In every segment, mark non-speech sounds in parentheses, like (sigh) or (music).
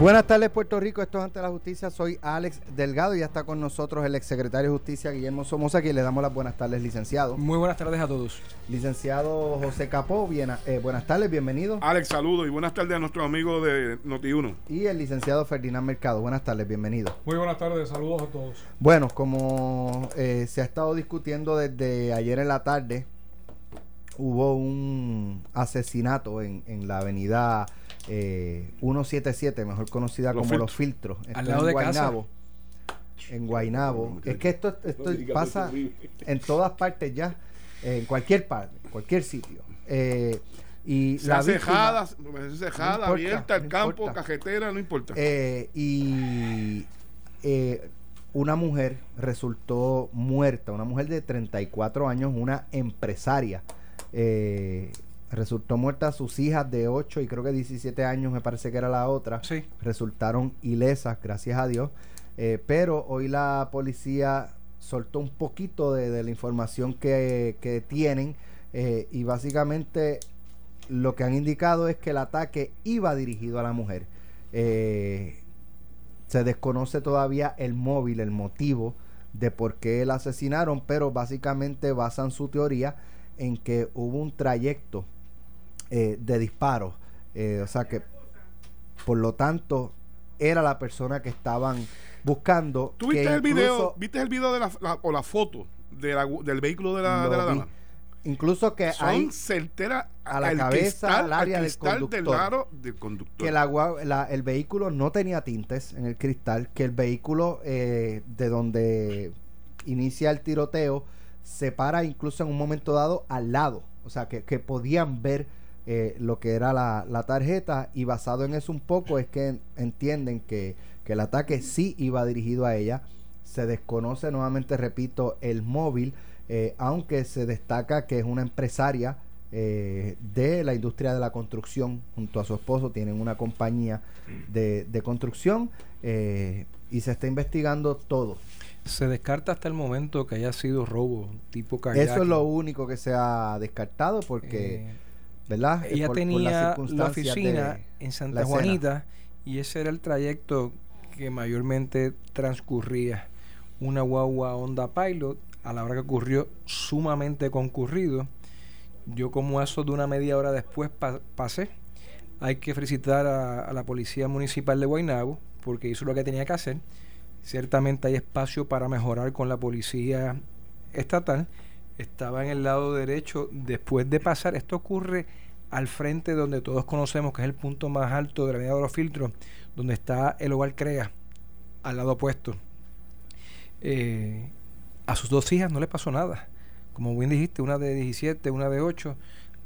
Buenas tardes Puerto Rico, esto es Ante la Justicia, soy Alex Delgado y ya está con nosotros el exsecretario de Justicia Guillermo Somoza, quien le damos las buenas tardes, licenciado. Muy buenas tardes a todos. Licenciado José Capó, bien, eh, buenas tardes, bienvenido. Alex, saludos y buenas tardes a nuestros amigos de Noti1. Y el licenciado Ferdinand Mercado, buenas tardes, bienvenido. Muy buenas tardes, saludos a todos. Bueno, como eh, se ha estado discutiendo desde ayer en la tarde, hubo un asesinato en, en la avenida eh, 177, mejor conocida Los como Los Filtros. Al lado en de Guaynabo. En Guaynabo. Es que esto, esto pasa en todas partes ya, en cualquier parte, en cualquier sitio. Eh, y Sea la víctima- cejada, abierta, el no campo, importa. cajetera, no importa. Eh, y eh, una mujer resultó muerta, una mujer de 34 años, una empresaria. eh, resultó muerta, sus hijas de 8 y creo que 17 años, me parece que era la otra, Sí. resultaron ilesas, gracias a Dios. Eh, pero hoy la policía soltó un poquito de, de la información que, que tienen eh, y básicamente lo que han indicado es que el ataque iba dirigido a la mujer. Eh, se desconoce todavía el móvil, el motivo de por qué la asesinaron, pero básicamente basan su teoría en que hubo un trayecto eh, de disparos. Eh, o sea que, por lo tanto, era la persona que estaban buscando. ¿Tú viste el video, viste el video de la, la- o la foto de la- del vehículo de la, de dama? Incluso que Son hay a la al cabeza, cristal, al área del cristal conductor. del conductor. que la, gua- la- el vehículo no tenía tintes en el cristal, que el vehículo eh, de donde inicia el tiroteo se para incluso en un momento dado al lado, o sea que, que podían ver eh, lo que era la, la tarjeta y basado en eso un poco es que en- entienden que, que el ataque sí iba dirigido a ella, se desconoce nuevamente, repito, el móvil, eh, aunque se destaca que es una empresaria eh, de la industria de la construcción, junto a su esposo, tienen una compañía de, de construcción eh, y se está investigando todo. Se descarta hasta el momento que haya sido robo tipo Eso es lo único que se ha descartado porque, ¿verdad? Eh, ella por- por las tenía la oficina en Santa. Juanita y ese era el trayecto que mayormente transcurría. Una guagua Honda Pilot a la hora que ocurrió sumamente concurrido. Yo como eso de una media hora después pa- pasé. Hay que felicitar a, a la Policía Municipal de Guaynabo porque hizo lo que tenía que hacer. Ciertamente hay espacio para mejorar con la Policía Estatal. Estaba en el lado derecho después de pasar. Esto ocurre al frente donde todos conocemos que es el punto más alto de la avenida de los filtros, donde está el hogar CREA, al lado opuesto. Eh, a sus dos hijas no le pasó nada. Como bien dijiste, una de 17, una de 8.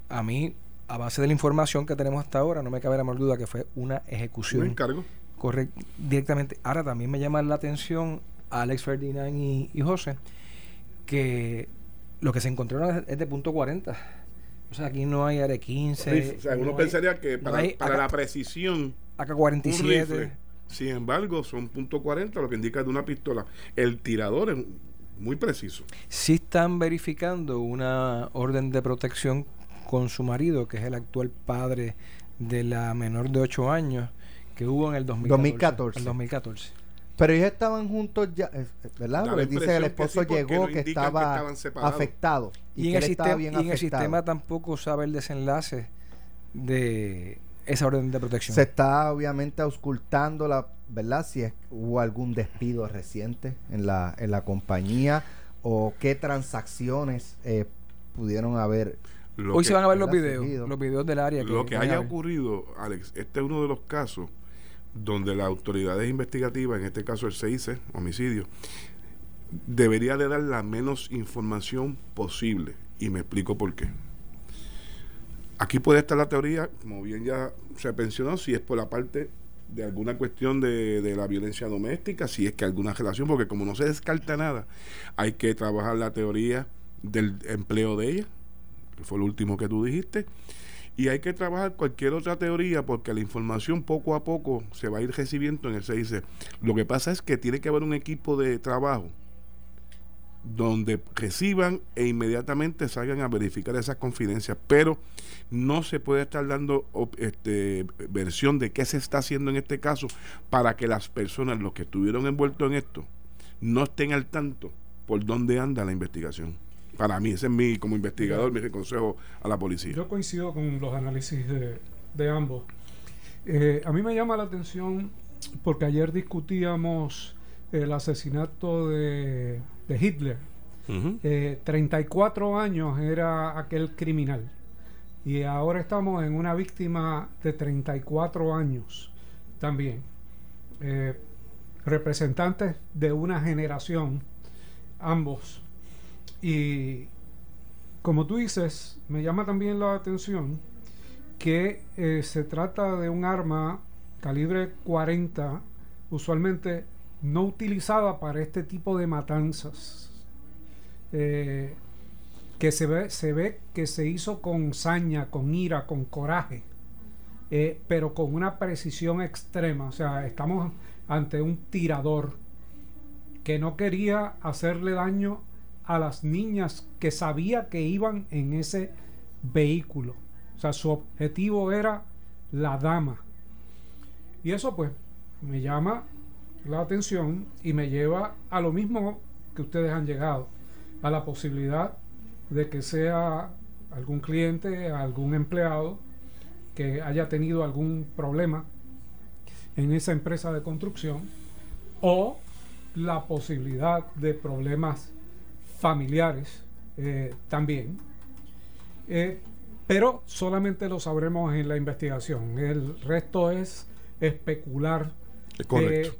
A mí, a base de la información que tenemos hasta ahora, no me cabe la menor duda que fue una Un ejecución encargo. corre directamente. Ahora también me llama la atención Alex Ferdinand y, y José que lo que se encontraron es- de punto 40. O sea, aquí no hay área 15. Rifle. O sea, uno no hay pensaría que no para, hay para acá- la precisión, AK un 47. rifle. Sin embargo, son punto .40, lo que indica de una pistola. El tirador es muy preciso. Sí están verificando una orden de protección con su marido, que es el actual padre de la menor de 8 años, que hubo en el 2014. 2014. El 2014. Pero ellos estaban juntos ya, eh, ¿verdad? Da la Porque dice que el que esposo sí, llegó no que que estaba afectado. Y, que en, el sistema, bien y en el afectado. sistema tampoco sabe el desenlace de esa orden de protección. Se está obviamente auscultando la, ¿verdad? Si es- hubo algún despido reciente en la, en la compañía o qué transacciones eh, pudieron haber. Lo Hoy que- se van a ver los ¿verdad? videos, los videos del área. Lo que van a haya ocurrido, Alex, este es uno de los casos donde las autoridades investigativas, en este caso el CIC, homicidio, debería de dar la menos información posible. Y me explico por qué. Aquí puede estar la teoría, como bien ya se mencionó, si es por la parte de alguna cuestión de, de la violencia doméstica, si es que alguna relación, porque como no se descarta nada, hay que trabajar la teoría del empleo de ella, que fue lo último que tú dijiste, y hay que trabajar cualquier otra teoría porque la información poco a poco se va a ir recibiendo en el CIC. Lo que pasa es que tiene que haber un equipo de trabajo donde reciban e inmediatamente salgan a verificar esas confidencias, pero no se puede estar dando este, versión de qué se está haciendo en este caso para que las personas, los que estuvieron envueltos en esto, no estén al tanto por dónde anda la investigación. Para mí, ese es mi, como investigador, mi consejo a la policía. Yo coincido con los análisis de, ambos. Eh, a mí me llama la atención porque ayer discutíamos el asesinato de, Hitler. 34 eh, años era aquel criminal. Y ahora estamos en una víctima de 34 años también. Eh, representantes de una generación, ambos. Y como tú dices, me llama también la atención que eh, se trata de un arma calibre 40, usualmente no utilizada para este tipo de matanzas. Eh, que se ve, se ve que se hizo con saña, con ira, con coraje, eh, pero con una precisión extrema. O sea, estamos ante un tirador que no quería hacerle daño a las niñas que sabía que iban en ese vehículo. O sea, su objetivo era la dama. Y eso pues me llama la atención y me lleva a lo mismo que ustedes han llegado, a la posibilidad de que sea algún cliente, algún empleado que haya tenido algún problema en esa empresa de construcción o la posibilidad de problemas familiares eh, también. Eh, pero solamente lo sabremos en la investigación. El resto es especular. Correcto. Eh,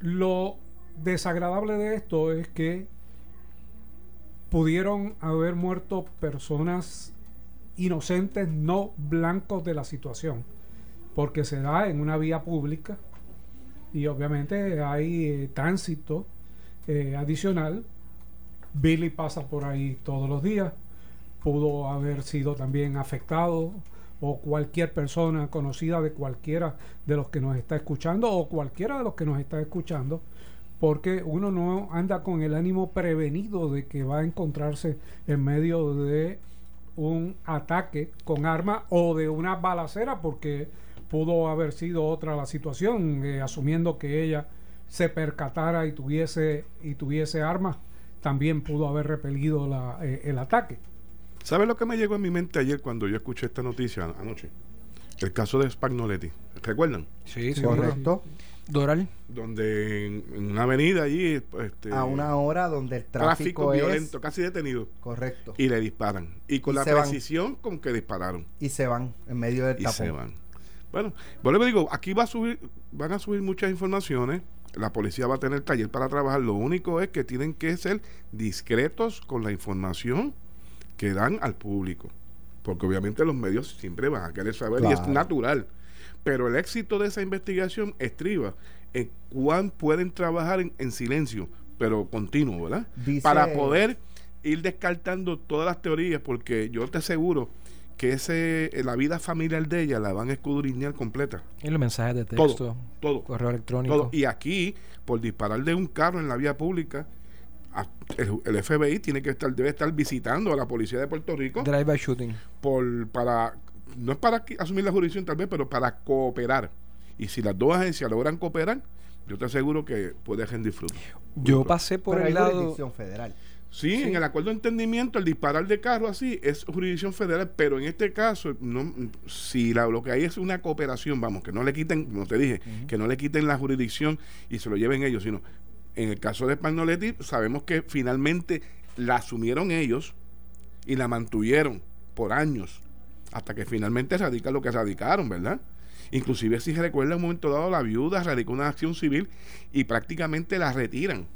lo desagradable de esto es que pudieron haber muerto personas inocentes, no blancos de la situación, porque se da en una vía pública y obviamente hay eh, tránsito eh, adicional. Billy pasa por ahí todos los días, pudo haber sido también afectado o cualquier persona conocida de cualquiera de los que nos está escuchando o cualquiera de los que nos está escuchando porque uno no anda con el ánimo prevenido de que va a encontrarse en medio de un ataque con arma o de una balacera, porque pudo haber sido otra la situación, eh, asumiendo que ella se percatara y tuviese y tuviese armas, también pudo haber repelido eh, el ataque. ¿Sabes lo que me llegó en mi mente ayer cuando yo escuché esta noticia anoche? El caso de Spagnoletti. ¿Recuerdan? Sí, correcto. Doral. Donde en, una avenida allí. Este, a una hora donde el tráfico, violento, casi detenido. Correcto. Y le disparan. Y con la precisión con que dispararon. Y se van en medio del y se van. Bueno, vuelvo digo, aquí va a subir, van a subir muchas informaciones. La policía va a tener taller para trabajar. Lo único es que tienen que ser discretos con la información que dan al público. Porque obviamente los medios siempre van a querer saber y es natural. Pero el éxito de esa investigación estriba en cuán pueden trabajar en, silencio, pero continuo, ¿verdad? Para poder ir descartando todas las teorías, porque yo te aseguro que ese la vida familiar de ella la van a escudriñar completa. Y los mensajes de texto, todo, correo electrónico. Y aquí, por disparar de un carro en la vía pública, el, FBI tiene que estar, debe estar visitando a la policía de Puerto Rico. Drive by shooting. Por, para no es para asumir la jurisdicción tal vez, pero para cooperar. Y si las dos agencias logran cooperar, yo te aseguro que puedes rendir fruto. Yo pasé por el lado... jurisdicción federal. Sí, en el acuerdo de entendimiento, el disparar de carro así es jurisdicción federal, pero en este caso, no, si lo que hay es una cooperación, vamos, que no le quiten, como te dije, que no le quiten la jurisdicción y se lo lleven ellos, sino en el caso de Spagnoletti, sabemos que finalmente la asumieron ellos y la mantuvieron por años hasta que finalmente radica lo que radicaron, ¿verdad? Inclusive si se recuerda un momento dado la viuda radicó una acción civil y prácticamente la retiran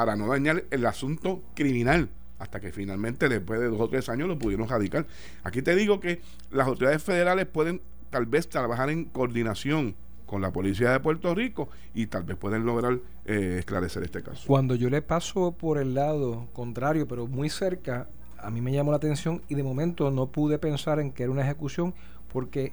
para no dañar el asunto criminal hasta que finalmente después de dos o tres años lo pudieron radicar. Aquí te digo que las autoridades federales pueden tal vez trabajar en coordinación con la policía de Puerto Rico y tal vez pueden lograr eh, esclarecer este caso. Cuando yo le paso por el lado contrario, pero muy cerca, a mí me llamó la atención y de momento no pude pensar en que era una ejecución porque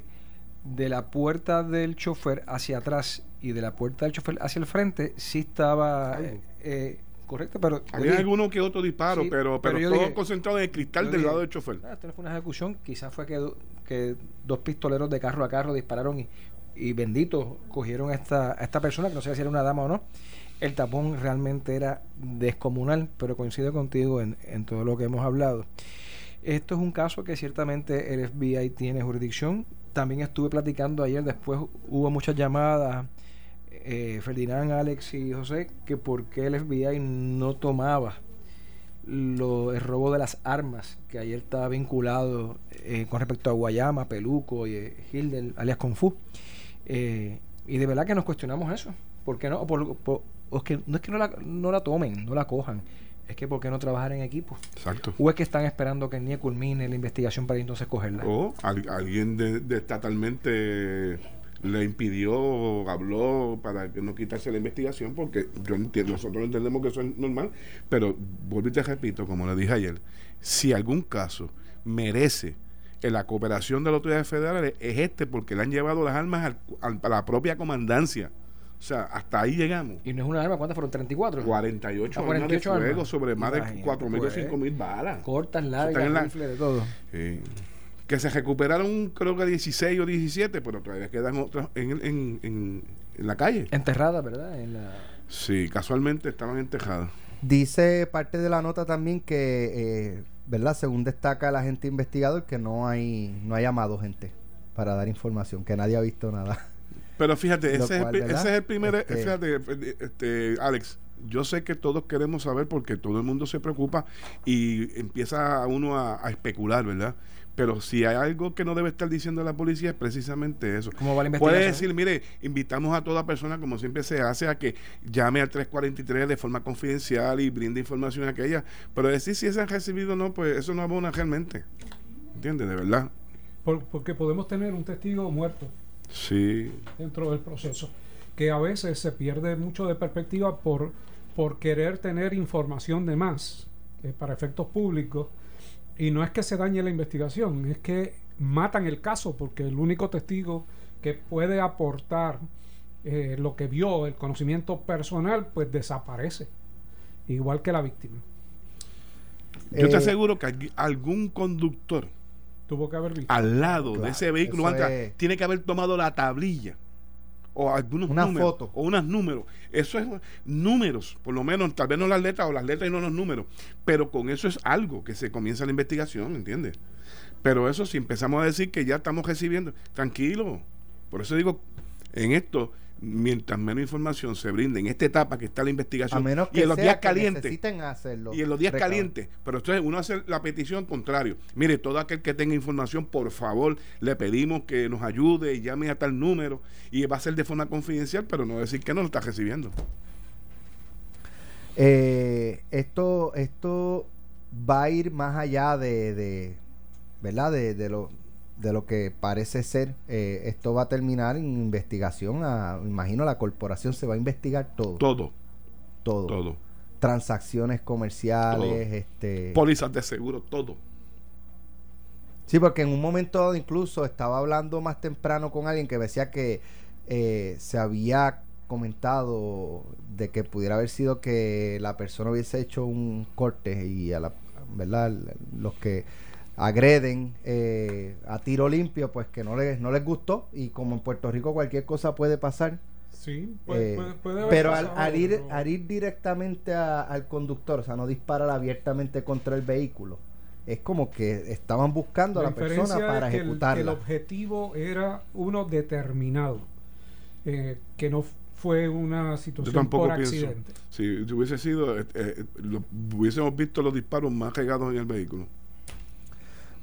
de la puerta del chofer hacia atrás y de la puerta del chofer hacia el frente sí estaba eh, eh, Correcto, pero... Había alguno que otro disparo, Sí, pero, pero, pero todo dije- concentrado en el cristal del dije, lado del chofer. Ah, esto no fue una ejecución, quizás fue que, que dos pistoleros de carro a carro dispararon y, y bendito cogieron a esta, a esta persona, que no sé si era una dama o no. El tapón realmente era descomunal, pero coincido contigo en, en todo lo que hemos hablado. Esto es un caso que ciertamente el FBI tiene jurisdicción. También estuve platicando ayer, después hubo muchas llamadas, eh, Ferdinand, Alex y José, que por qué el FBI no tomaba lo, el robo de las armas, que ayer estaba vinculado eh, con respecto a Guayama, Peluco y eh, Hilder, alias Kung Fu. Eh, y de verdad que nos cuestionamos eso. ¿Por qué no? O por- por- o es que, no es que no la, no la tomen, no la cojan. Es que ¿por qué no trabajar en equipo? Exacto. ¿O es que están esperando que el NIE culmine la investigación para entonces cogerla? O al- alguien de, de estatalmente le impidió habló para que no quitarse la investigación, porque yo entiendo, nosotros entendemos que eso es normal, pero vuelvo y te repito, como le dije ayer, si algún caso merece la cooperación de las autoridades federales, es este, porque le han llevado las armas al- al- a la propia comandancia. O sea, hasta ahí llegamos. Y no es una arma, ¿cuántas fueron? 34. 48 Ah, armas de 48 fuego armas. sobre más de Imagínate, 4 mil o pues. 5 mil balas. Cortas, largas, la- de todo. Sí. Que se recuperaron creo que 16 o 17, pero todavía quedan otras en, en, en, en la calle. Enterradas, ¿verdad? En la... Sí, casualmente estaban entejadas. Dice parte de la nota también que, eh, ¿verdad? Según destaca el agente investigador, que no hay, no ha llamado gente para dar información, que nadie ha visto nada. Pero fíjate, (laughs) ese, es, el, ese es el primer... Este- Fíjate, este, Alex, yo sé que todos queremos saber porque todo el mundo se preocupa y empieza uno a, a especular, ¿verdad? Pero si hay algo que no debe estar diciendo la policía es precisamente eso. ¿Cómo va la Puede decir, mire, invitamos a toda persona, como siempre se hace, a que llame al 343 de forma confidencial y brinde información a aquella. Pero decir si se han recibido o no, pues eso no abona realmente. ¿Entiendes? De verdad. Por- porque podemos tener un testigo muerto Sí. dentro del proceso, que a veces se pierde mucho de perspectiva por, por querer tener información de más eh, para efectos públicos. Y no es que se dañe la investigación, es que matan el caso porque el único testigo que puede aportar eh, lo que vio, el conocimiento personal, pues desaparece, igual que la víctima. Yo te Eh, aseguro que algún conductor Tuvo que haber visto. al lado de ese vehículo eso antes, es- tiene que haber tomado la tablilla o algunos Una números foto. o unos números. Eso es números, por lo menos, tal vez no las letras o las letras y no los números, pero con eso es algo que se comienza la investigación, ¿entiendes? Pero eso si empezamos a decir que ya estamos recibiendo, tranquilo. Por eso digo, en esto, mientras menos información se brinde en esta etapa que está la A investigación menos y que en los días calientes, hacerlo. y en los días calientes. Pero entonces uno hace la petición contrario. Mire, todo aquel que tenga información, por favor, le pedimos que nos ayude y llame a tal número. Y va a ser de forma confidencial, pero no decir que no lo está recibiendo. Eh, esto, esto va a ir más allá de, de ¿verdad? De, de lo, de lo que parece ser. Eh, esto va a terminar en investigación. A, imagino la corporación se va a investigar todo. Todo, todo. todo. Transacciones comerciales, Todo. este. Pólizas de seguro, todo. Sí, porque en un momento dado incluso estaba hablando más temprano con alguien que decía que eh, se había comentado de que pudiera haber sido que la persona hubiese hecho un corte y a la verdad los que agreden eh, a tiro limpio pues que no les no les gustó y como en Puerto Rico cualquier cosa puede pasar Sí, puede, eh, puede- puede haber pero al, ir, al ir directamente a- al conductor, o sea, no disparar abiertamente contra el vehículo, es como que estaban buscando a la persona diferencia para es que el- ejecutarla. El, objetivo era uno determinado, eh, que no fue una Yo situación tampoco por pienso. accidente. Si hubiese sido, eh, eh, lo- hubiésemos visto los disparos más regados en el vehículo.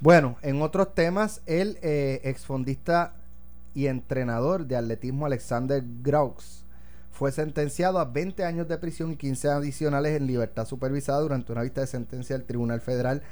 Bueno, en otros temas, el eh, exfondista y entrenador de atletismo Alexander Graux fue sentenciado a 20 años de prisión y 15 adicionales en libertad supervisada durante una vista de sentencia del Tribunal Federal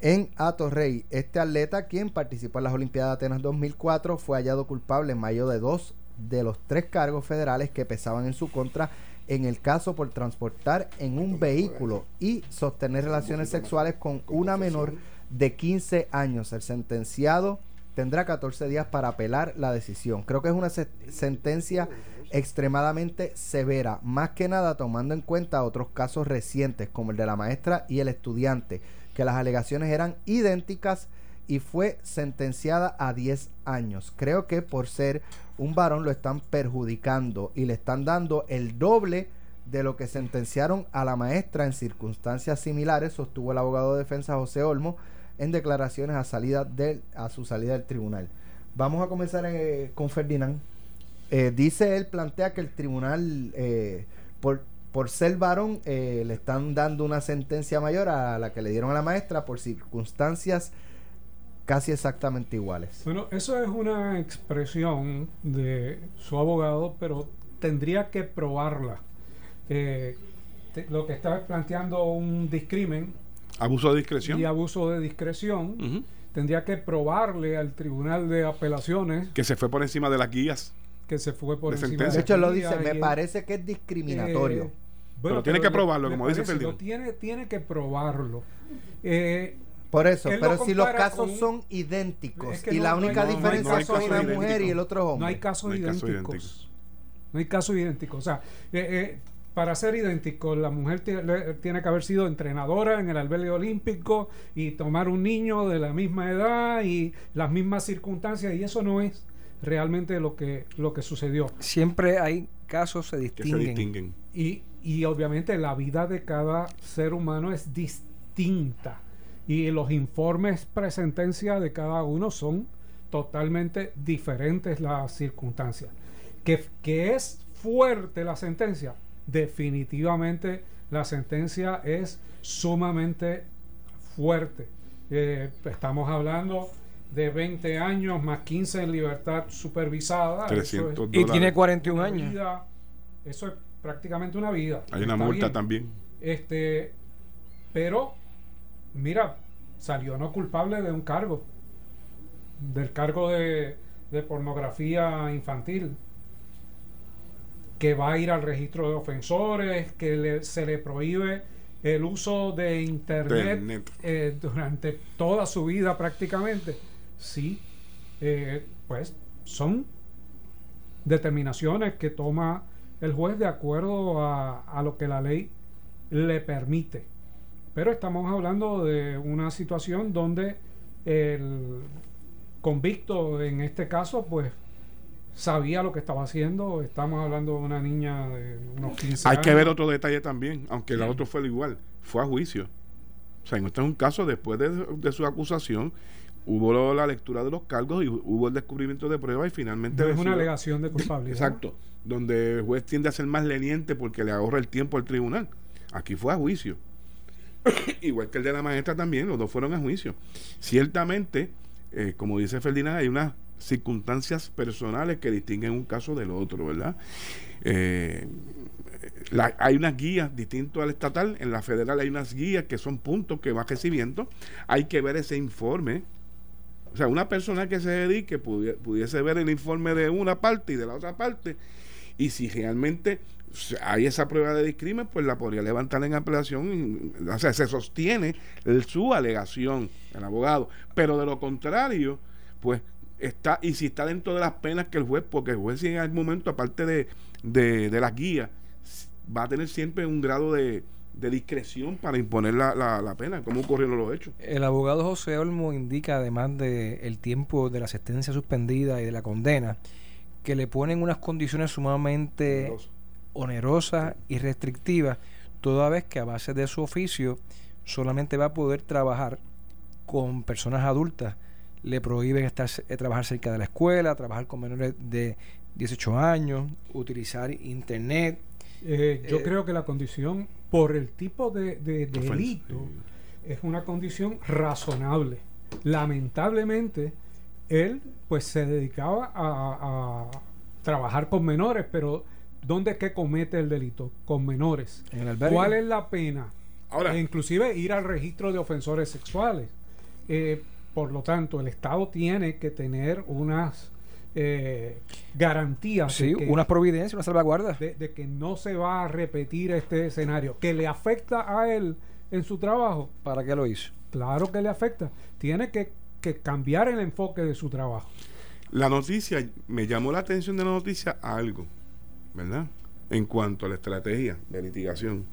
en Atorrey. Este atleta, quien participó en las Olimpiadas de Atenas 2004, fue hallado culpable en mayo de dos de los tres cargos federales que pesaban en su contra en el caso por transportar en un vehículo y sostener relaciones sexuales con una menor de 15 años. El sentenciado tendrá 14 días para apelar la decisión. Creo que es una se- sentencia extremadamente severa, más que nada tomando en cuenta otros casos recientes como el de la maestra y el estudiante, que las alegaciones eran idénticas y fue sentenciada a 10 años. Creo que por ser un varón lo están perjudicando y le están dando el doble de lo que sentenciaron a la maestra en circunstancias similares, sostuvo el abogado de defensa José Olmo en declaraciones a, salida del, a su salida del tribunal. Vamos a comenzar eh, con Ferdinand. Eh, dice él, plantea que el tribunal, eh, por, por ser varón, le están dando una sentencia mayor a la que le dieron a la maestra por circunstancias casi exactamente iguales. Bueno, eso es una expresión de su abogado, pero tendría que probarla. lo que está planteando un discrimen. Abuso de discreción. Y abuso de discreción tendría que probarle al Tribunal de Apelaciones que se fue por encima de las guías. Que se fue por encima de, de hecho, lo dice, me parece que es discriminatorio. Eh, pero tiene que probarlo, como dice Felipe. Tiene, tiene que probarlo. Eh, por eso, pero si los casos son idénticos y la única diferencia son una mujer y el otro hombre. No hay casos idénticos. No hay casos idénticos. O sea, eh, para ser idéntico, la mujer tiene que haber sido entrenadora en el albergue olímpico y tomar un niño de la misma edad y las mismas circunstancias y eso no es realmente lo que lo que sucedió. Siempre hay casos se distinguen. se distinguen. Y, y obviamente la vida de cada ser humano es distinta y los informes presentencia de cada uno son totalmente diferentes las circunstancias. Que, que es fuerte la sentencia, definitivamente la sentencia es sumamente fuerte. Eh, estamos hablando de 20 años más 15 en libertad supervisada. y tiene 41 años. eso es prácticamente una vida. Hay una multa también. Este, pero, mira, salió no culpable de un cargo, del cargo de, de pornografía infantil que va a ir al registro de ofensores, que se le prohíbe el uso de internet, eh, durante toda su vida prácticamente. Sí, eh, pues son determinaciones que toma el juez de acuerdo a, a lo que la ley le permite. Pero estamos hablando de una situación donde el convicto en este caso pues sabía lo que estaba haciendo. Estamos hablando de una niña de unos 15 Hay que ver otro detalle también, aunque el otro fue igual. Fue a juicio. O sea, en este es un caso, después de, su acusación, hubo la lectura de los cargos y hubo el descubrimiento de pruebas y finalmente... es una alegación de (coughs) culpabilidad. Exacto. Donde el juez tiende a ser más leniente porque le ahorra el tiempo al tribunal. Aquí fue a juicio. (coughs) Igual que el de la maestra también, los dos fueron a juicio. Ciertamente, eh, como dice Ferdinand, hay una circunstancias personales que distinguen un caso del otro, ¿verdad? Eh, hay unas guías distintas al estatal, en la federal hay unas guías que son puntos que va recibiendo, hay que ver ese informe. O sea, una persona que se dedique pudiese ver el informe de una parte y de la otra parte, y si realmente hay esa prueba de discrimen, pues la podría levantar en apelación, o sea, se sostiene su alegación, el abogado, pero de lo contrario, pues está y si está dentro de las penas que el juez, porque el juez si en algún momento, aparte de, de, las guías, va a tener siempre un grado de, discreción para imponer la, la, pena, como ocurrieron los hechos. El abogado José Olmo indica, además de el tiempo de la sentencia suspendida y de la condena, que le ponen unas condiciones sumamente onerosas y restrictivas, toda vez que a base de su oficio solamente va a poder trabajar con personas adultas le prohíben estar, eh, trabajar cerca de la escuela, trabajar con menores de 18 años, utilizar internet. Eh, yo eh, creo que la condición, por el tipo de, delito, es una condición razonable. Lamentablemente, él pues se dedicaba a, trabajar con menores, pero ¿dónde es que comete el delito? Con menores. ¿Cuál es la pena? Ahora, e inclusive ir al registro de ofensores sexuales. Eh, por lo tanto, el Estado tiene que tener unas eh, garantías. Sí, unas providencias, una salvaguarda. De, que no se va a repetir este escenario. Que le afecta a él en su trabajo. ¿Para qué lo hizo? Claro que le afecta. Tiene que, que cambiar el enfoque de su trabajo. La noticia, me llamó la atención de la noticia algo. ¿verdad? En cuanto a la estrategia de litigación.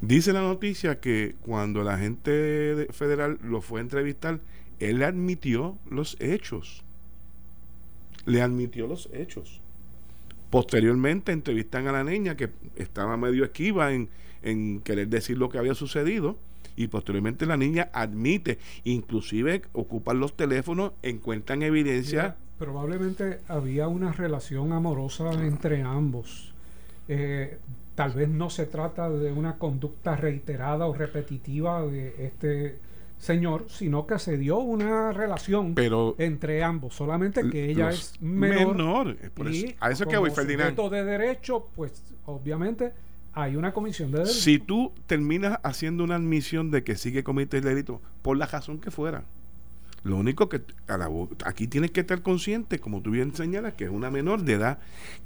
Dice la noticia que cuando la agente federal lo fue a entrevistar, él admitió los hechos. Le admitió los hechos. Posteriormente entrevistan a la niña que estaba medio esquiva en, en querer decir lo que había sucedido y posteriormente la niña admite, inclusive ocupan los teléfonos, encuentran evidencia. probablemente había una relación amorosa entre ambos. Eh, tal vez no se trata de una conducta reiterada o repetitiva de este señor, sino que se dio una relación entre ambos, solamente que ella es menor, y a eso que voy, Ferdinand. de derecho, pues obviamente hay una comisión de delito. Si tú terminas haciendo una admisión de que sigue cometiendo el delito, por la razón que fuera, lo único que aquí tienes que estar consciente, como tú bien señalas, que es una menor de edad.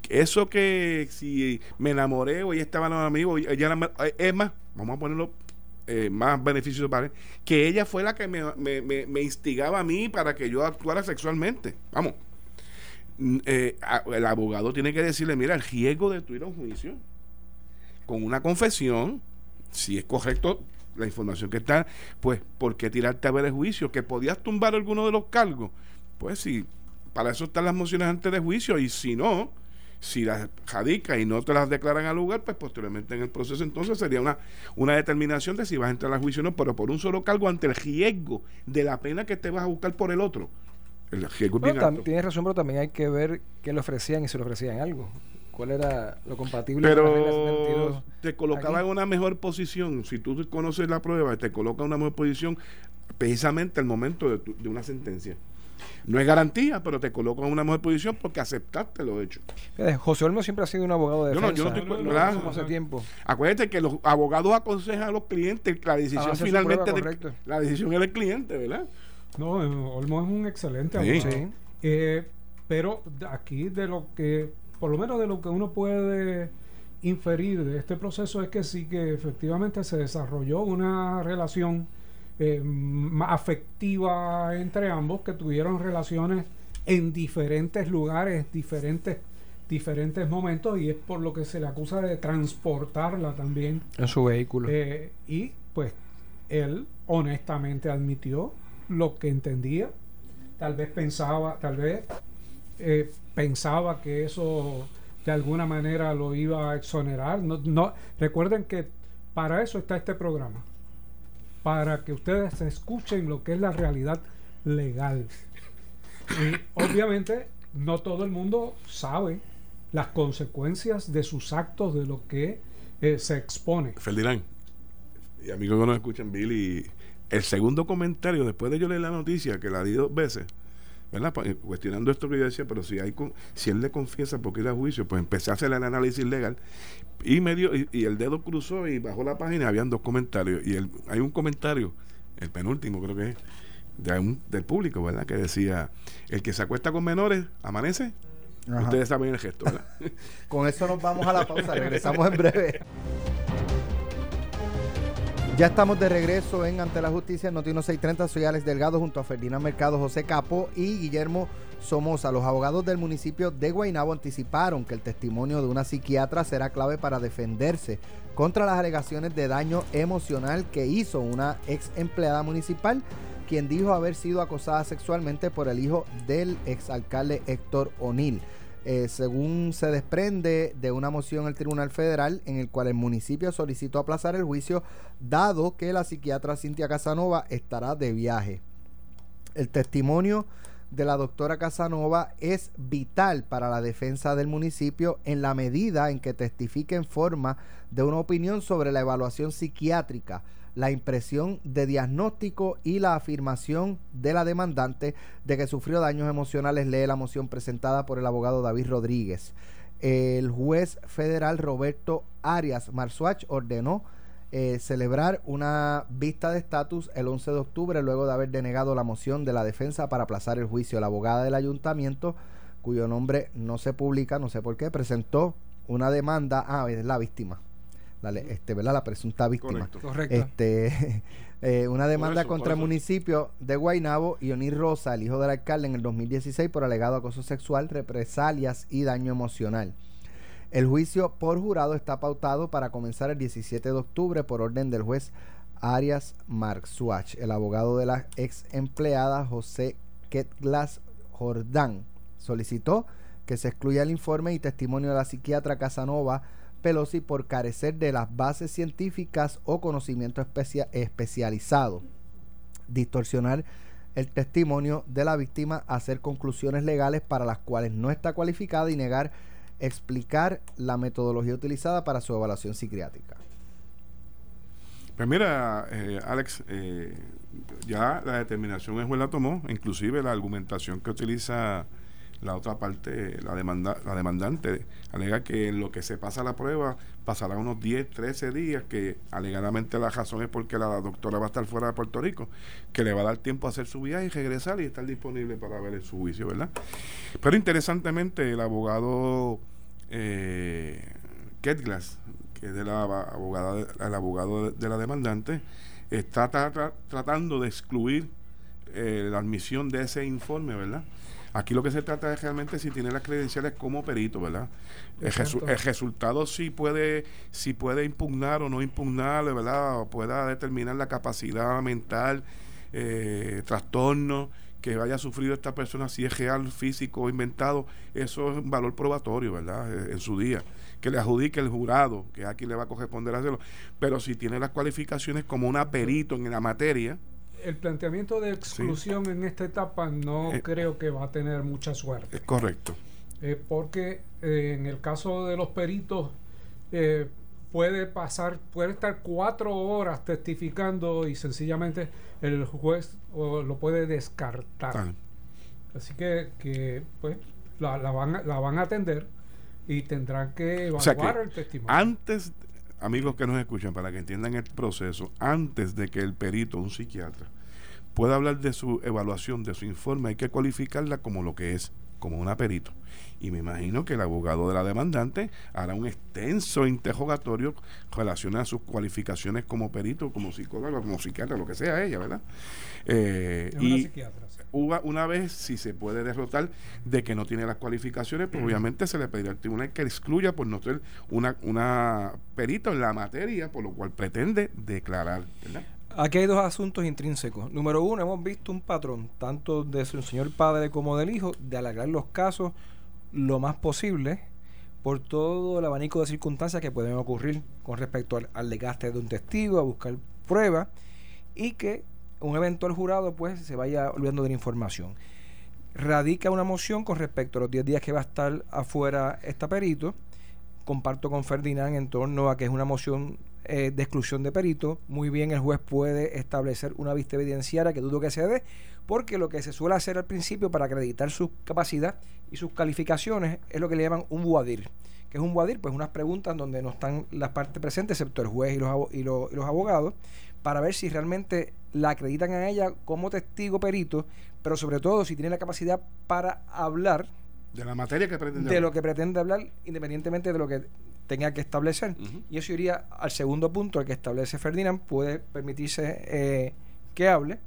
Eso que si me enamoré o ella estaba amigo, ella eh, es más, vamos a ponerlo eh, más beneficioso para él, que ella fue la que me, me, instigaba a mí para que yo actuara sexualmente. Vamos. Mm, eh, el abogado tiene que decirle, mira, el riesgo de tu ir a un juicio con una confesión, si es correcto la información que está, pues, ¿por qué tirarte a ver el juicio? ¿Que podías tumbar alguno de los cargos? Pues sí, para eso están las mociones antes de juicio, y si no, si las radica y no te las declaran al lugar, pues posteriormente en el proceso entonces sería una, una determinación de si vas a entrar a juicio o no, pero por un solo cargo ante el riesgo de la pena que te vas a buscar por el otro. El riesgo es bien Tienes razón, pero también hay que ver qué le ofrecían y si le ofrecían algo. Cuál era lo compatible pero te colocaba en una mejor posición. Si tú conoces la prueba te coloca en una mejor posición precisamente al momento de, una sentencia no es garantía, pero te coloca en una mejor posición porque aceptaste lo hecho. José Olmo siempre ha sido un abogado de defensa. Yo no, yo no estoy, hace tiempo. Acuérdate que los abogados aconsejan a los clientes la decisión finalmente la decisión es del cliente, ¿verdad? No, Olmo es un excelente abogado. Eh, pero aquí de lo que por lo menos de lo que uno puede inferir de este proceso es que sí que efectivamente se desarrolló una relación eh, afectiva entre ambos que tuvieron relaciones en diferentes lugares, diferentes diferentes momentos y es por lo que se le acusa de transportarla también en su vehículo. Eh, y pues él honestamente admitió lo que entendía, tal vez pensaba, tal vez eh, pensaba que eso de alguna manera lo iba a exonerar. No, no, recuerden que para eso está este programa, para que ustedes escuchen lo que es la realidad legal. Y obviamente no todo el mundo sabe las consecuencias de sus actos, de lo que eh, se expone. Ferdinand, y amigos que nos escuchan, Billy, el segundo comentario, después de yo leer la noticia, que la di dos veces, ¿verdad? Eh, cuestionando esto que yo decía, pero si hay si él le confiesa porque ir a juicio, pues empecé a hacer el análisis legal y medio y, el dedo cruzó y bajó la página y habían dos comentarios y el, hay un comentario, el penúltimo creo que es, de un, del público, ¿verdad? Que decía, el que se acuesta con menores, amanece. Ustedes saben el gesto, ¿verdad? (laughs) con eso nos vamos a la pausa, regresamos en breve. (laughs) Ya estamos de regreso en Ante la Justicia Notino 630. Soy Alex Delgado junto a Ferdinand Mercado, José Capo y Guillermo Somoza. Los abogados del municipio de Guaynabo anticiparon que el testimonio de una psiquiatra será clave para defenderse contra las alegaciones de daño emocional que hizo una ex empleada municipal, quien dijo haber sido acosada sexualmente por el hijo del ex alcalde Héctor O'Neill. Eh, según se desprende de una moción al Tribunal Federal en el cual el municipio solicitó aplazar el juicio dado que la psiquiatra Cintia Casanova estará de viaje. El testimonio de la doctora Casanova es vital para la defensa del municipio en la medida en que testifique en forma de una opinión sobre la evaluación psiquiátrica la impresión de diagnóstico y la afirmación de la demandante de que sufrió daños emocionales, lee la moción presentada por el abogado David Rodríguez. El juez federal Roberto Arias Marzuach ordenó eh, celebrar una vista de estatus el 11 de octubre luego de haber denegado la moción de la defensa para aplazar el juicio. La abogada del ayuntamiento, cuyo nombre no se publica, no sé por qué, presentó una demanda, ah, es la víctima, la, este, ¿verdad? la presunta víctima. Correcto. Este, (laughs) eh, una demanda contra el municipio de Guaynabo y Onir Rosa, el hijo del alcalde, en el 2016 por alegado acoso sexual, represalias y daño emocional. El juicio por jurado está pautado para comenzar el 17 de octubre por orden del juez Arias Swatch, el abogado de la ex empleada José Ketglas Jordán. Solicitó que se excluya el informe y testimonio de la psiquiatra Casanova Pelosi por carecer de las bases científicas o conocimiento especializado, distorsionar el testimonio de la víctima, hacer conclusiones legales para las cuales no está cualificada y negar explicar la metodología utilizada para su evaluación psiquiátrica. Pues mira, eh, Alex, eh, ya la determinación el juez la tomó, inclusive la argumentación que utiliza la otra parte, la, demanda, la demandante, alega que lo que se pasa la prueba pasará unos 10, 13 días, que alegadamente la razón es porque la doctora va a estar fuera de Puerto Rico, que le va a dar tiempo a hacer su viaje y regresar y estar disponible para ver su juicio, ¿verdad? Pero interesantemente, el abogado eh, Ketglass, que es de la abogada, el abogado de, la demandante, está tratando de excluir eh, la admisión de ese informe, ¿verdad? Aquí lo que se trata es realmente si tiene las credenciales como perito, ¿verdad? El, resultado sí puede, si puede impugnar o no impugnar, ¿verdad? O pueda determinar la capacidad mental, eh, trastorno que haya sufrido esta persona, si es real, físico o inventado, eso es un valor probatorio, ¿verdad? Eh, en su día. Que le adjudique el jurado, que aquí le va a corresponder hacerlo. Pero si tiene las cualificaciones como una perito en la materia, el planteamiento de exclusión en esta etapa no eh, creo que va a tener mucha suerte. Es correcto. Eh, porque eh, en el caso de los peritos puede pasar, puede estar cuatro horas testificando y sencillamente el juez lo puede descartar. Así que, que pues la, van, la van a atender y tendrán que evaluar el testimonio. Antes amigos que nos escuchan, para que entiendan el proceso, antes de que el perito, un psiquiatra, pueda hablar de su evaluación, de su informe, hay que cualificarla como lo que es, como una perito. Y me imagino que el abogado de la demandante hará un extenso interrogatorio relacionado a sus cualificaciones como perito, como psicólogo, como psiquiatra, lo que sea ella, ¿verdad? Eh, y una vez, si se puede derrotar de que no tiene las cualificaciones, pues obviamente se le pedirá al tribunal que excluya por no ser una, una perito en la materia, por lo cual pretende declarar, ¿verdad? Aquí hay dos asuntos intrínsecos. Número uno, hemos visto un patrón, tanto de su señor padre como del hijo, de alargar los casos lo más posible por todo el abanico de circunstancias que pueden ocurrir con respecto al, al desgaste de un testigo, a buscar pruebas y que un eventual jurado pues se vaya olvidando de la información. Radica una moción con respecto a los 10 días que va a estar afuera esta perito. Comparto con Ferdinand en torno a que es una moción eh, de exclusión de perito, muy bien el juez puede establecer una vista evidenciaria que dudo que se dé, porque lo que se suele hacer al principio para acreditar su capacidad y sus calificaciones es lo que le llaman un buadir. que es un buadir? Pues unas preguntas donde no están las partes presentes, excepto el juez y y los, abogados, para ver si realmente la acreditan a ella como testigo perito, pero sobre todo si tiene la capacidad para hablar de la materia que pretende de lo que pretende hablar, independientemente de lo que tenga que establecer. Y eso iría al segundo punto, el que establece Ferdinand, puede permitirse eh, que hable.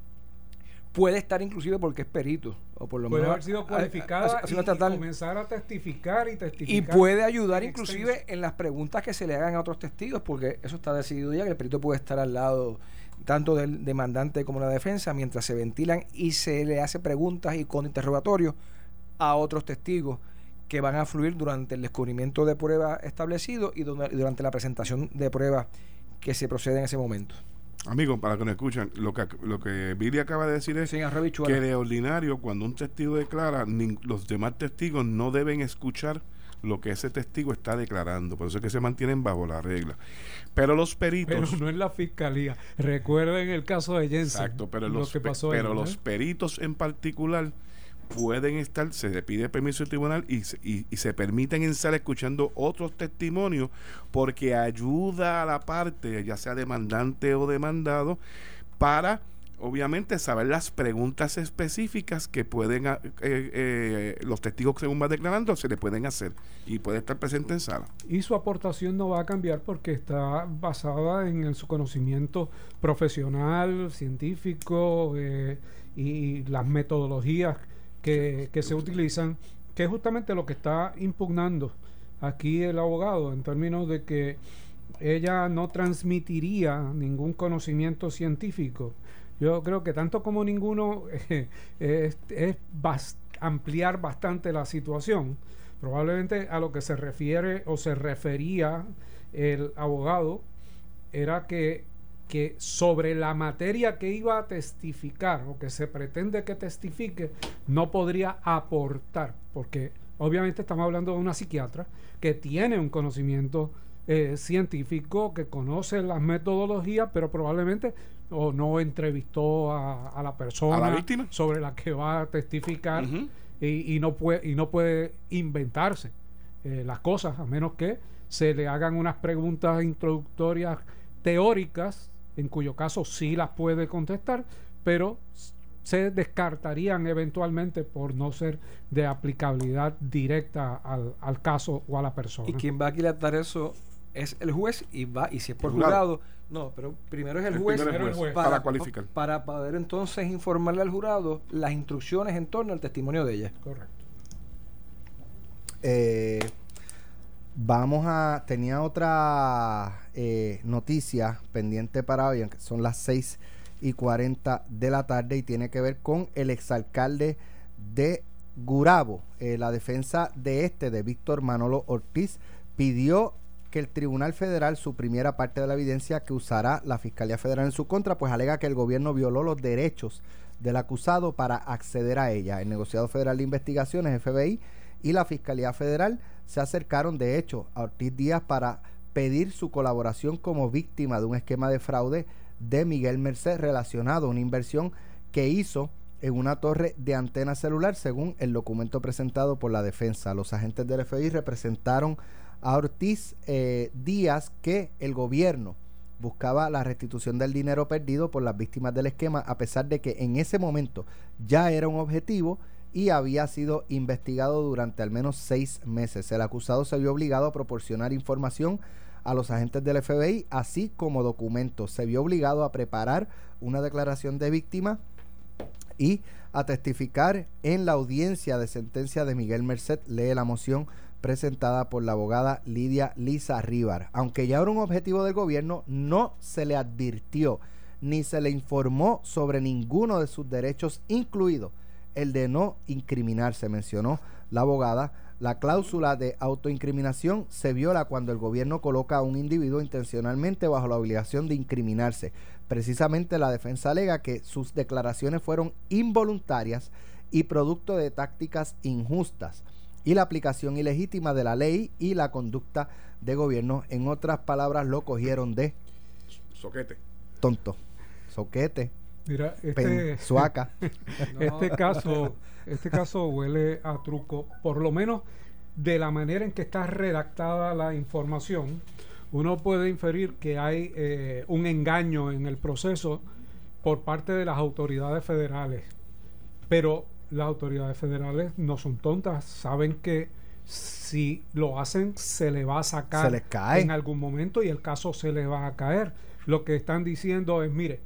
Puede estar inclusive porque es perito. O por lo puede haber sido cualificada y, comenzar a testificar y testificar. Y puede ayudar inclusive en las preguntas que se le hagan a otros testigos, porque eso está decidido ya, que el perito puede estar al lado tanto del demandante como la defensa, mientras se ventilan y se le hace preguntas y con interrogatorio a otros testigos que van a fluir durante el descubrimiento de pruebas establecido y durante la presentación de pruebas que se procede en ese momento. Amigos, para que nos escuchan, lo que, lo que Billy acaba de decir es que de ordinario, cuando un testigo declara, los demás testigos no deben escuchar lo que ese testigo está declarando. Por eso es que se mantienen bajo la regla. Pero los peritos. Pero no en la fiscalía. Recuerden el caso de Jensen. Exacto, pero, los, pero los peritos en particular pueden estar, se le pide permiso al tribunal y, y, se permiten estar escuchando otros testimonios porque ayuda a la parte, ya sea demandante o demandado, para obviamente saber las preguntas específicas que pueden eh, eh, los testigos según va declarando se le pueden hacer y puede estar presente en sala. Y su aportación no va a cambiar porque está basada en su conocimiento profesional científico eh, y las metodologías que, se utilizan, que es justamente lo que está impugnando aquí el abogado en términos de que ella no transmitiría ningún conocimiento científico. Yo creo que tanto como ninguno (laughs) es, ampliar bastante la situación. Probablemente a lo que se refiere o se refería el abogado era que, que sobre la materia que iba a testificar o que se pretende que testifique no podría aportar, porque obviamente estamos hablando de una psiquiatra que tiene un conocimiento eh, científico, que conoce las metodologías, pero probablemente o no entrevistó a, la persona sobre la que va a testificar y, no puede, y no puede inventarse eh, las cosas, a menos que se le hagan unas preguntas introductorias teóricas, en cuyo caso sí las puede contestar, pero se descartarían eventualmente por no ser de aplicabilidad directa al, al caso o a la persona. Y quien va a aquilatar eso es el juez y va, y si es por jurado, no, pero primero es el, juez, para, cualificar. Para poder entonces informarle al jurado las instrucciones en torno al testimonio de ella. Correcto. Eh, vamos a. Tenía otra eh, noticia pendiente para hoy, son las 6 y 40 de la tarde y tiene que ver con el exalcalde de Gurabo. Eh, la defensa de este, de Víctor Manolo Ortiz, pidió que el Tribunal Federal suprimiera parte de la evidencia que usará la Fiscalía Federal en su contra, pues alega que el gobierno violó los derechos del acusado para acceder a ella. El negociado federal de investigaciones, FBI, y la Fiscalía Federal se acercaron, de hecho, a Ortiz Díaz para pedir su colaboración como víctima de un esquema de fraude de Miguel Merced relacionado a una inversión que hizo en una torre de antena celular, según el documento presentado por la defensa. Los agentes del FBI representaron a Ortiz eh, Díaz que el gobierno buscaba la restitución del dinero perdido por las víctimas del esquema, a pesar de que en ese momento ya era un objetivo y había sido investigado durante al menos seis meses. El acusado se vio obligado a proporcionar información a los agentes del FBI, así como documentos. Se vio obligado a preparar una declaración de víctima y a testificar en la audiencia de sentencia de Miguel Merced. Lee la moción presentada por la abogada Lidia Lisa Rivar. Aunque ya era un objetivo del gobierno, no se le advirtió ni se le informó sobre ninguno de sus derechos, incluido el de no incriminarse, mencionó la abogada. La cláusula de autoincriminación se viola cuando el gobierno coloca a un individuo intencionalmente bajo la obligación de incriminarse. Precisamente la defensa alega que sus declaraciones fueron involuntarias y producto de tácticas injustas y la aplicación ilegítima de la ley y la conducta de gobierno. En otras palabras, lo cogieron de soquete. Tonto. Soquete. Mira, este, suaca. (laughs) este caso, este caso huele a truco, por lo menos de la manera en que está redactada la información, uno puede inferir que hay eh, un engaño en el proceso por parte de las autoridades federales. Pero las autoridades federales no son tontas, saben que si lo hacen se le va a sacar en algún momento y el caso se le va a caer. Lo que están diciendo es, mire,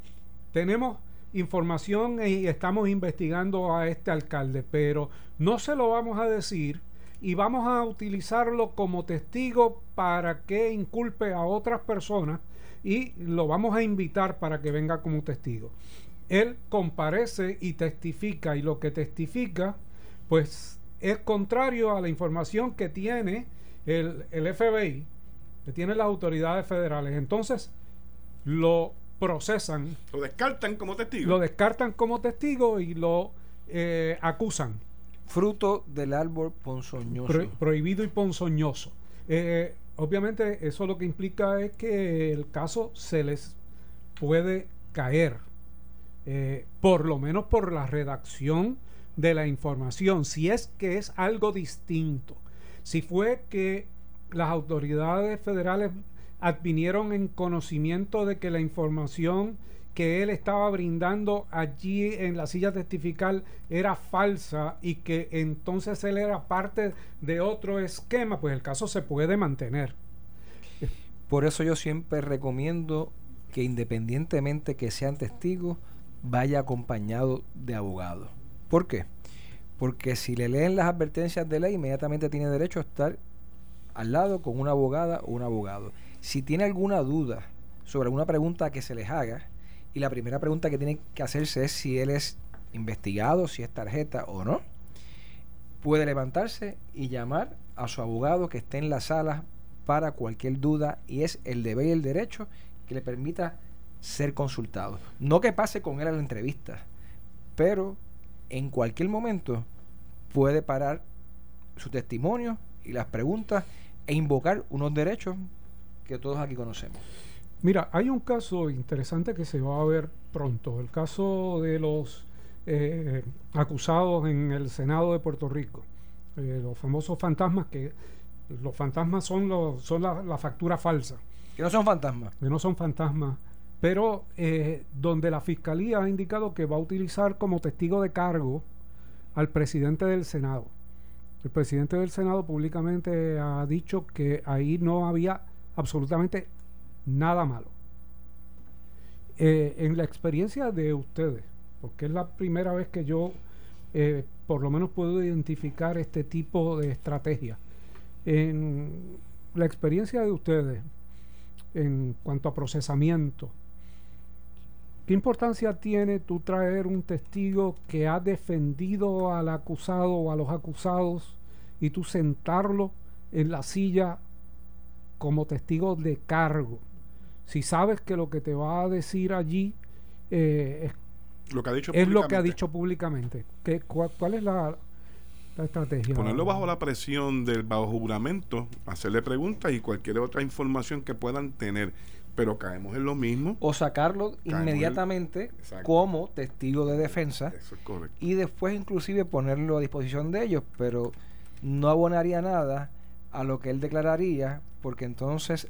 tenemos información y estamos investigando a este alcalde, pero no se lo vamos a decir y vamos a utilizarlo como testigo para que inculpe a otras personas y lo vamos a invitar para que venga como testigo él comparece y testifica y lo que testifica pues es contrario a la información que tiene el, el FBI, que tiene las autoridades federales. Entonces lo procesan. Lo descartan como testigo. Lo descartan como testigo y lo eh, acusan. Fruto del árbol ponzoñoso. prohibido y ponzoñoso. Eh, obviamente eso lo que implica es que el caso se les puede caer eh, por lo menos por la redacción de la información, si es que es algo distinto. Si fue que las autoridades federales advinieron en conocimiento de que la información que él estaba brindando allí en la silla testifical era falsa y que entonces él era parte de otro esquema, pues el caso se puede mantener. Por eso yo siempre recomiendo que independientemente que sean testigos, vaya acompañado de abogado. ¿Por qué? Porque si le leen las advertencias de ley, inmediatamente tiene derecho a estar al lado con una abogada o un abogado. Si tiene alguna duda sobre alguna pregunta que se les haga, y la primera pregunta que tiene que hacerse es si él es investigado, si es tarjeta o no, puede levantarse y llamar a su abogado que esté en la sala para cualquier duda y es el deber y el derecho que le permita ser consultado. No que pase con él a la entrevista, pero en cualquier momento puede parar su testimonio y las preguntas e invocar unos derechos que todos aquí conocemos. Mira, hay un caso interesante que se va a ver pronto, el caso de los eh, acusados en el Senado de Puerto Rico, eh, los famosos fantasmas que los fantasmas son los son la, factura falsa. Que no son fantasmas. Que no son fantasmas, pero eh, donde la fiscalía ha indicado que va a utilizar como testigo de cargo al presidente del Senado. El presidente del Senado públicamente ha dicho que ahí no había absolutamente nada malo. Eh, en la experiencia de ustedes, porque es la primera vez que yo eh, por lo menos puedo identificar este tipo de estrategia. En la experiencia de ustedes en cuanto a procesamiento, ¿qué importancia tiene tú traer un testigo que ha defendido al acusado o a los acusados y tú sentarlo en la silla como testigo de cargo? Si sabes que lo que te va a decir allí eh, es lo que ha dicho es lo que ha dicho públicamente. ¿Qué, cuál, es la, estrategia? Ponerlo bajo la presión del bajo juramento, hacerle preguntas y cualquier otra información que puedan tener. Pero caemos en lo mismo. O sacarlo inmediatamente como testigo de defensa. Eso es correcto. Y después inclusive ponerlo a disposición de ellos, pero no abonaría nada a lo que él declararía, porque entonces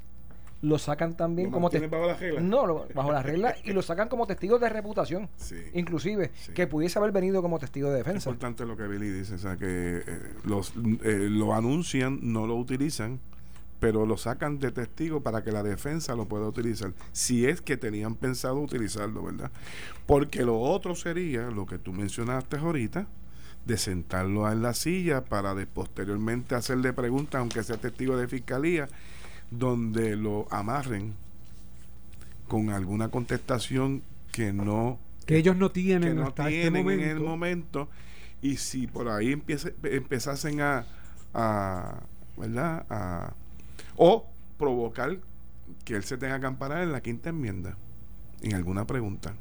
lo sacan también como bajo la regla? no bajo la regla y lo sacan como testigos de reputación (laughs) inclusive que pudiese haber venido como testigo de defensa es importante lo que Billy dice o sea que eh, los eh, lo anuncian no lo utilizan pero lo sacan de testigo para que la defensa lo pueda utilizar si es que tenían pensado utilizarlo verdad porque lo otro sería lo que tú mencionaste ahorita de sentarlo en la silla para de posteriormente hacerle preguntas aunque sea testigo de fiscalía donde lo amarren con alguna contestación que no que ellos no tienen, no este tienen en el momento. Y si por ahí empiece, empezasen a, a ¿verdad? A, o provocar que él se tenga que amparar en la quinta enmienda en alguna pregunta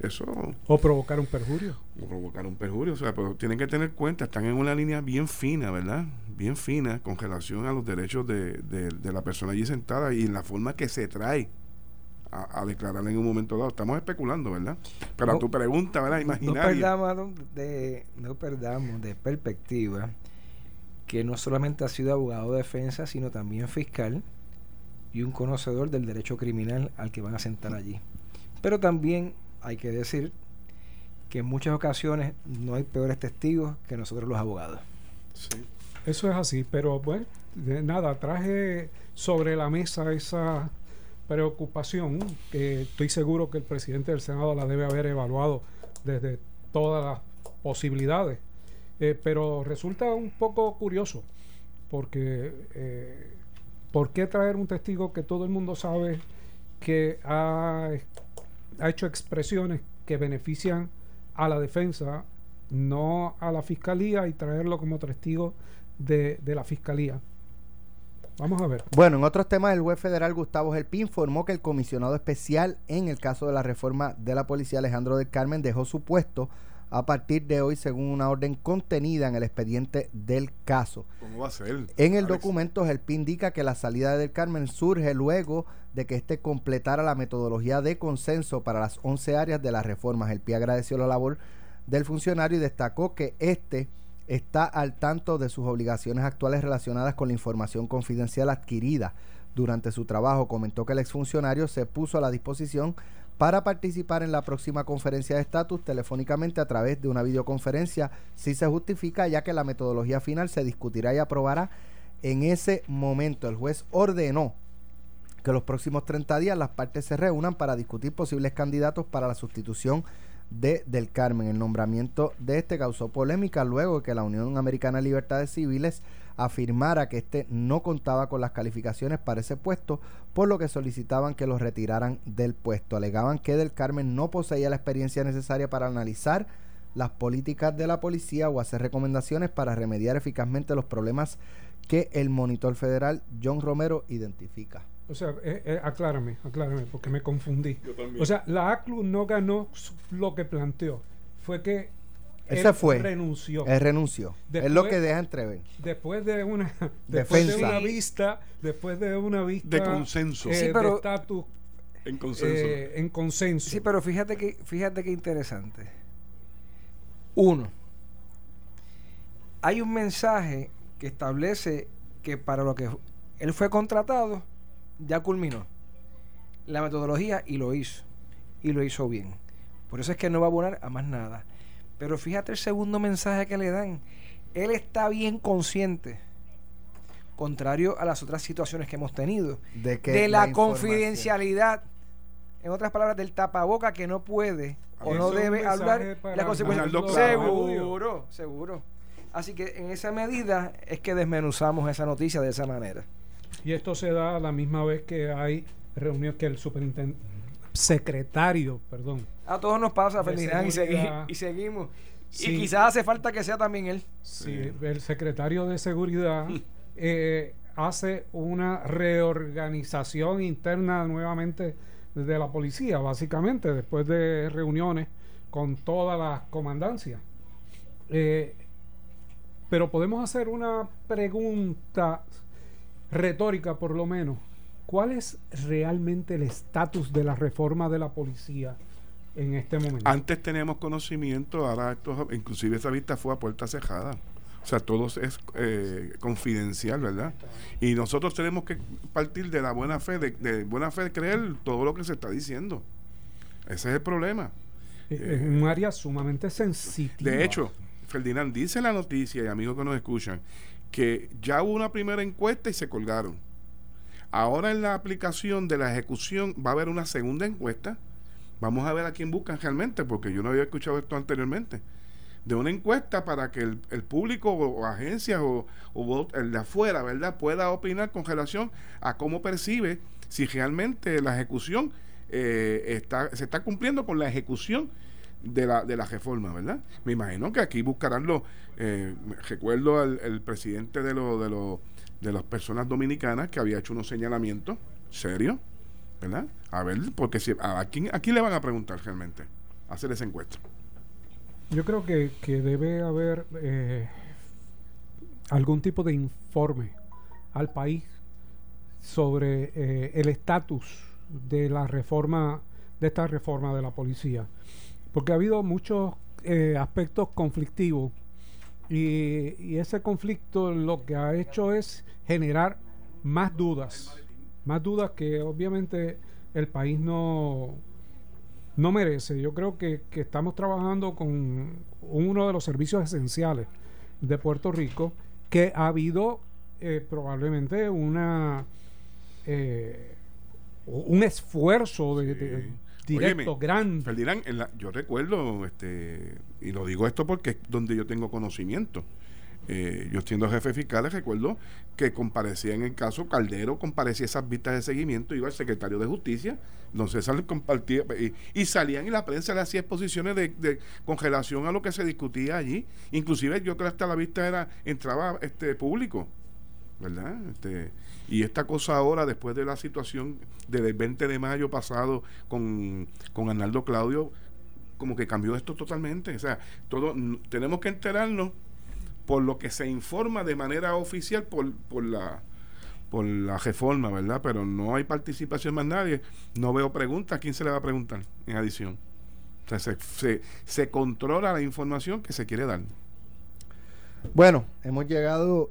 eso o provocar un perjurio o provocar un perjurio o sea pero tienen que tener cuenta están en una línea bien fina verdad bien fina con relación a los derechos de, la persona allí sentada y en la forma que se trae a, declarar en un momento dado. Estamos especulando, ¿verdad? Pero a tu pregunta, ¿verdad? Imaginaria. No perdamos de, no perdamos de perspectiva que no solamente ha sido abogado de defensa, sino también fiscal y un conocedor del derecho criminal al que van a sentar allí. Pero también hay que decir que en muchas ocasiones no hay peores testigos que nosotros los abogados. Sí. Eso es así, pero bueno, de nada, traje sobre la mesa esa preocupación que estoy seguro que el presidente del Senado la debe haber evaluado desde todas las posibilidades. Eh, pero resulta un poco curioso, porque eh, ¿por qué traer un testigo que todo el mundo sabe que ha, ha hecho expresiones que benefician a la defensa, no a la fiscalía, y traerlo como testigo de, la Fiscalía. Vamos a ver. Bueno, en otros temas, el juez federal Gustavo Gelpi informó que el comisionado especial en el caso de la reforma de la policía Alejandro del Carmen dejó su puesto a partir de hoy según una orden contenida en el expediente del caso. ¿Cómo va a ser? En el documento Gelpi indica que la salida de del Carmen surge luego de que éste completara la metodología de consenso para las 11 áreas de la reforma. Gelpi agradeció la labor del funcionario y destacó que este está al tanto de sus obligaciones actuales relacionadas con la información confidencial adquirida durante su trabajo. Comentó que el exfuncionario se puso a la disposición para participar en la próxima conferencia de estatus telefónicamente a través de una videoconferencia si se justifica, ya que la metodología final se discutirá y aprobará en ese momento. El juez ordenó que los próximos 30 días las partes se reúnan para discutir posibles candidatos para la sustitución de Del Carmen. El nombramiento de este causó polémica luego de que la Unión Americana de Libertades Civiles afirmara que éste no contaba con las calificaciones para ese puesto, por lo que solicitaban que lo retiraran del puesto. Alegaban que Del Carmen no poseía la experiencia necesaria para analizar las políticas de la policía o hacer recomendaciones para remediar eficazmente los problemas que el monitor federal John Romero identifica. O sea, eh, eh, aclárame, aclárame, porque me confundí. O sea, la ACLU no ganó lo que planteó. Fue que ese fue. renunció. Él renunció. es lo que deja entrever. Después de una, (laughs) después de una vista, después de una vista de consenso, eh, sí, pero, de estatus en consenso. Eh, en consenso. Sí, pero fíjate que fíjate qué interesante. Uno, hay un mensaje que establece que para lo que él fue contratado ya culminó la metodología y lo hizo y lo hizo bien. Por eso es que no va a abonar a más nada. Pero fíjate el segundo mensaje que le dan. Él está bien consciente, contrario a las otras situaciones que hemos tenido, de, que de la, confidencialidad, en otras palabras, del tapaboca que no puede o no debe hablar la consecuencia. Seguro, seguro. Así que en esa medida es que desmenuzamos esa noticia de esa manera. Y esto se da a la misma vez que hay reunión que el superintendente secretario, perdón. A todos nos pasa, Ferdinand, y, seguimos. Y quizás hace falta que sea también él. Sí, el secretario de Seguridad (laughs) eh, hace una reorganización interna nuevamente de la policía, básicamente, después de reuniones con todas las comandancias. Eh, pero podemos hacer una pregunta retórica, por lo menos. ¿Cuál es realmente el estatus de la reforma de la policía en este momento? Antes teníamos conocimiento, ahora esto, inclusive esa vista fue a puerta cerrada. O sea, todo es eh, confidencial, ¿verdad? Y nosotros tenemos que partir de la buena fe, de, buena fe de creer todo lo que se está diciendo. Ese es el problema. Es un área sumamente sensitiva. De hecho, Ferdinand dice la noticia, y amigos que nos escuchan, que ya hubo una primera encuesta y se colgaron Ahora en la aplicación de la ejecución va a haber una segunda encuesta. Vamos a ver a quién buscan realmente, porque yo no había escuchado esto anteriormente. De una encuesta para que el, público o, agencias o, el de afuera, ¿verdad?, pueda opinar con relación a cómo percibe si realmente la ejecución eh, está, se está cumpliendo con la ejecución de la, de la reforma, ¿verdad? Me imagino que aquí buscarán los, eh, recuerdo al el presidente de los de los de las personas dominicanas que había hecho unos señalamientos serios, ¿verdad? A ver, porque si, a, ¿a quién le van a preguntar realmente? hacer esa encuesta. Yo creo que, debe haber eh, algún tipo de informe al país sobre eh, el estatus de la reforma, de esta reforma de la policía. Porque ha habido muchos eh, aspectos conflictivos y, ese conflicto lo que ha hecho es generar más dudas, más dudas que obviamente el país no, no merece. Yo creo que, estamos trabajando con uno de los servicios esenciales de Puerto Rico, que ha habido eh, probablemente una eh, un esfuerzo de, directo, grande. Ferdinand, yo recuerdo, este, y lo digo esto porque es donde yo tengo conocimiento. Eh, yo siendo jefe fiscal, recuerdo que comparecía en el caso Caldero, comparecía esas vistas de seguimiento, iba el secretario de Justicia, don César compartía, y, salían y la prensa le hacía exposiciones de, de, con relación a lo que se discutía allí. Inclusive yo creo que hasta la vista era, entraba este público, ¿verdad? Este, y esta cosa ahora, después de la situación del 20 de mayo pasado con, con Arnaldo Claudio, como que cambió esto totalmente. O sea, todo, tenemos que enterarnos por lo que se informa de manera oficial por, por la por la reforma, ¿verdad? Pero no hay participación más nadie. No veo preguntas. ¿Quién se le va a preguntar en adición? O sea, se, se, controla la información que se quiere dar. Bueno, hemos llegado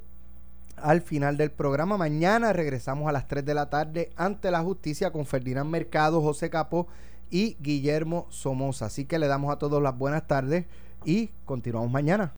al final del programa. Mañana regresamos a las 3 de la tarde ante la justicia con Ferdinand Mercado, José Capó y Guillermo Somoza. Así que le damos a todos las buenas tardes y continuamos mañana.